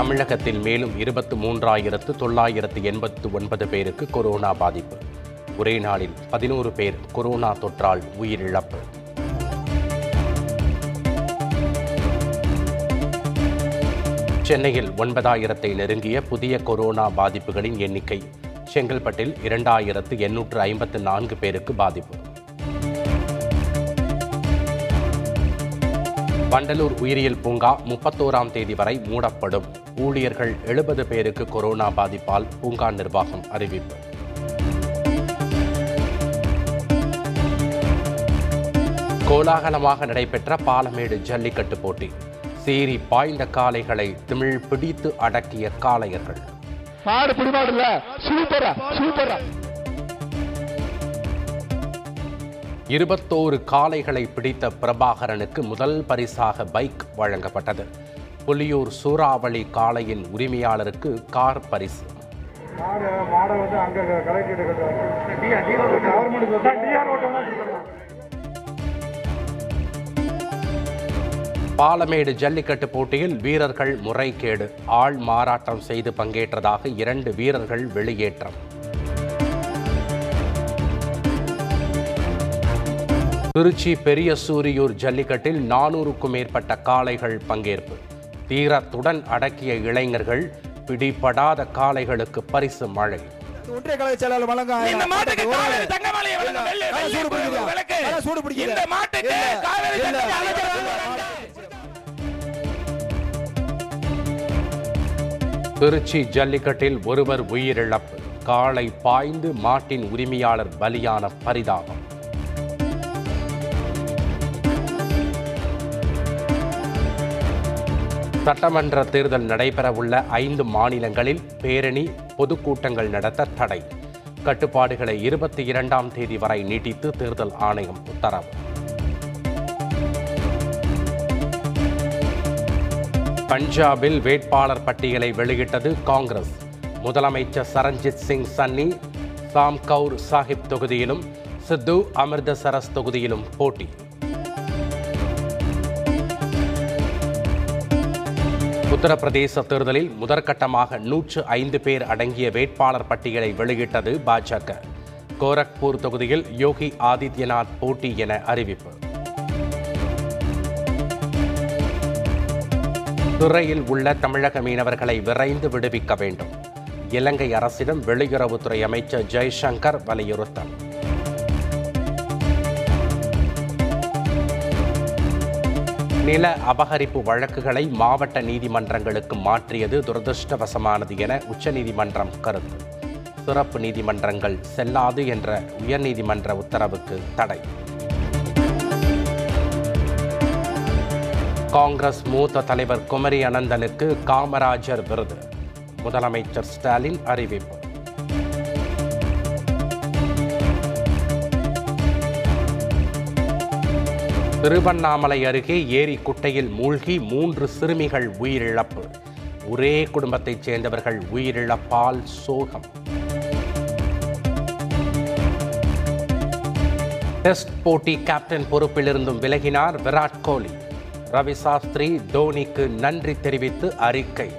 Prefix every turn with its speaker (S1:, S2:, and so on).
S1: தமிழகத்தில் மேலும் இருபத்து மூன்றாயிரத்து தொள்ளாயிரத்து எண்பத்து ஒன்பது பேருக்கு கொரோனா பாதிப்பு. ஒரே நாளில் பதினோரு பேர் கொரோனா தொற்றால் உயிரிழப்பு. சென்னையில் ஒன்பதாயிரத்தை நெருங்கிய புதிய கொரோனா பாதிப்புகளின் எண்ணிக்கை. செங்கல்பட்டில் இரண்டாயிரத்து எண்ணூற்று ஐம்பத்து நான்கு பேருக்கு பாதிப்பு. வண்டலூர் உயிரியல் பூங்கா முப்பத்தோராம் தேதி வரை மூடப்படும். ஊழியர்கள் எழுபது பேருக்கு கொரோனா பாதிப்பால் பூங்கா நிர்வாகம் அறிவிப்பு. கோலாகலமாக நடைபெற்ற பாலமேடு ஜல்லிக்கட்டு போட்டி. சீறி பாய்ந்த காளைகளை திமிழ் பிடித்து அடக்கிய காளையர்கள்.
S2: சூப்பரா சூப்பரா.
S1: இருபத்தோரு காளைகளை பிடித்த பிரபாகரனுக்கு முதல் பரிசாக பைக் வழங்கப்பட்டது. புலியூர் சூறாவளி காளையின் உரிமையாளருக்கு கார் பரிசு. பாலமேடு ஜல்லிக்கட்டு போட்டியில் வீரர்கள் முறைகேடு. ஆள் மாறாட்டம் செய்து பங்கேற்றதாக இரண்டு வீரர்கள் வெளியேற்றம். திருச்சி பெரிய சூரியூர் ஜல்லிக்கட்டில் நானூறுக்கும் மேற்பட்ட காளைகள் பங்கேற்பு. தீரத்துடன் அடக்கிய இளைஞர்கள் பிடிபடாத காளைகளுக்கு பரிசு மழை.
S2: ஒன்றிய கழக செயலாளர்
S3: வழங்க.
S1: திருச்சி ஜல்லிக்கட்டில் ஒருவர் உயிரிழப்பு. காளை பாய்ந்து மாட்டின் உரிமையாளர் பலியான பரிதாபம். சட்டமன்ற தேர்தல் நடைபெறவுள்ள ஐந்து மாநிலங்களில் பேரணி பொதுக்கூட்டங்கள் நடத்த தடை. கட்டுப்பாடுகளை இருபத்தி இரண்டாம் தேதி வரை நீட்டித்து தேர்தல் ஆணையம் உத்தரவு. பஞ்சாபில் வேட்பாளர் பட்டியலை வெளியிட்டது காங்கிரஸ். முதலமைச்சர் சரண்ஜித் சிங் சன்னி சாம் கவுர் சாஹிப் தொகுதியிலும் சித்து அமிர்தசரஸ் தொகுதியிலும் போட்டி. உத்தரப்பிரதேச தேர்தலில் முதற்கட்டமாக நூற்று ஐந்து பேர் அடங்கிய வேட்பாளர் பட்டியலை வெளியிட்டது பாஜக. கோரக்பூர் தொகுதியில் யோகி ஆதித்யநாத் போட்டி என அறிவிப்பு. துறையில் உள்ள தமிழக மீனவர்களை விரைந்து விடுவிக்க வேண்டும். இலங்கை அரசிடம் வெளியுறவுத்துறை அமைச்சர் ஜெய்சங்கர் வலியுறுத்தல். நில அபகரிப்பு வழக்குகளை மாவட்ட நீதிமன்றங்களுக்கு மாற்றியது துரதிருஷ்டவசமானது என உச்சநீதிமன்றம் கருத்து. சிறப்பு நீதிமன்றங்கள் செல்லாது என்ற உயர்நீதிமன்ற உத்தரவுக்கு தடை. காங்கிரஸ் மூத்த தலைவர் குமரி அனந்தனுக்கு காமராஜர் விருது. முதலமைச்சர் ஸ்டாலின் அறிவிப்பு. திருவண்ணாமலை அருகே ஏரி குட்டையில் மூழ்கி மூன்று சிறுமிகள் உயிரிழப்பு. ஒரே குடும்பத்தைச் சேர்ந்தவர்கள் உயிரிழப்பால் சோகம். டெஸ்ட் போட்டி கேப்டன் பொறுப்பிலிருந்தும் விலகினார் விராட் கோலி. ரவி சாஸ்திரி தோனிக்கு நன்றி தெரிவித்து அறிக்கை.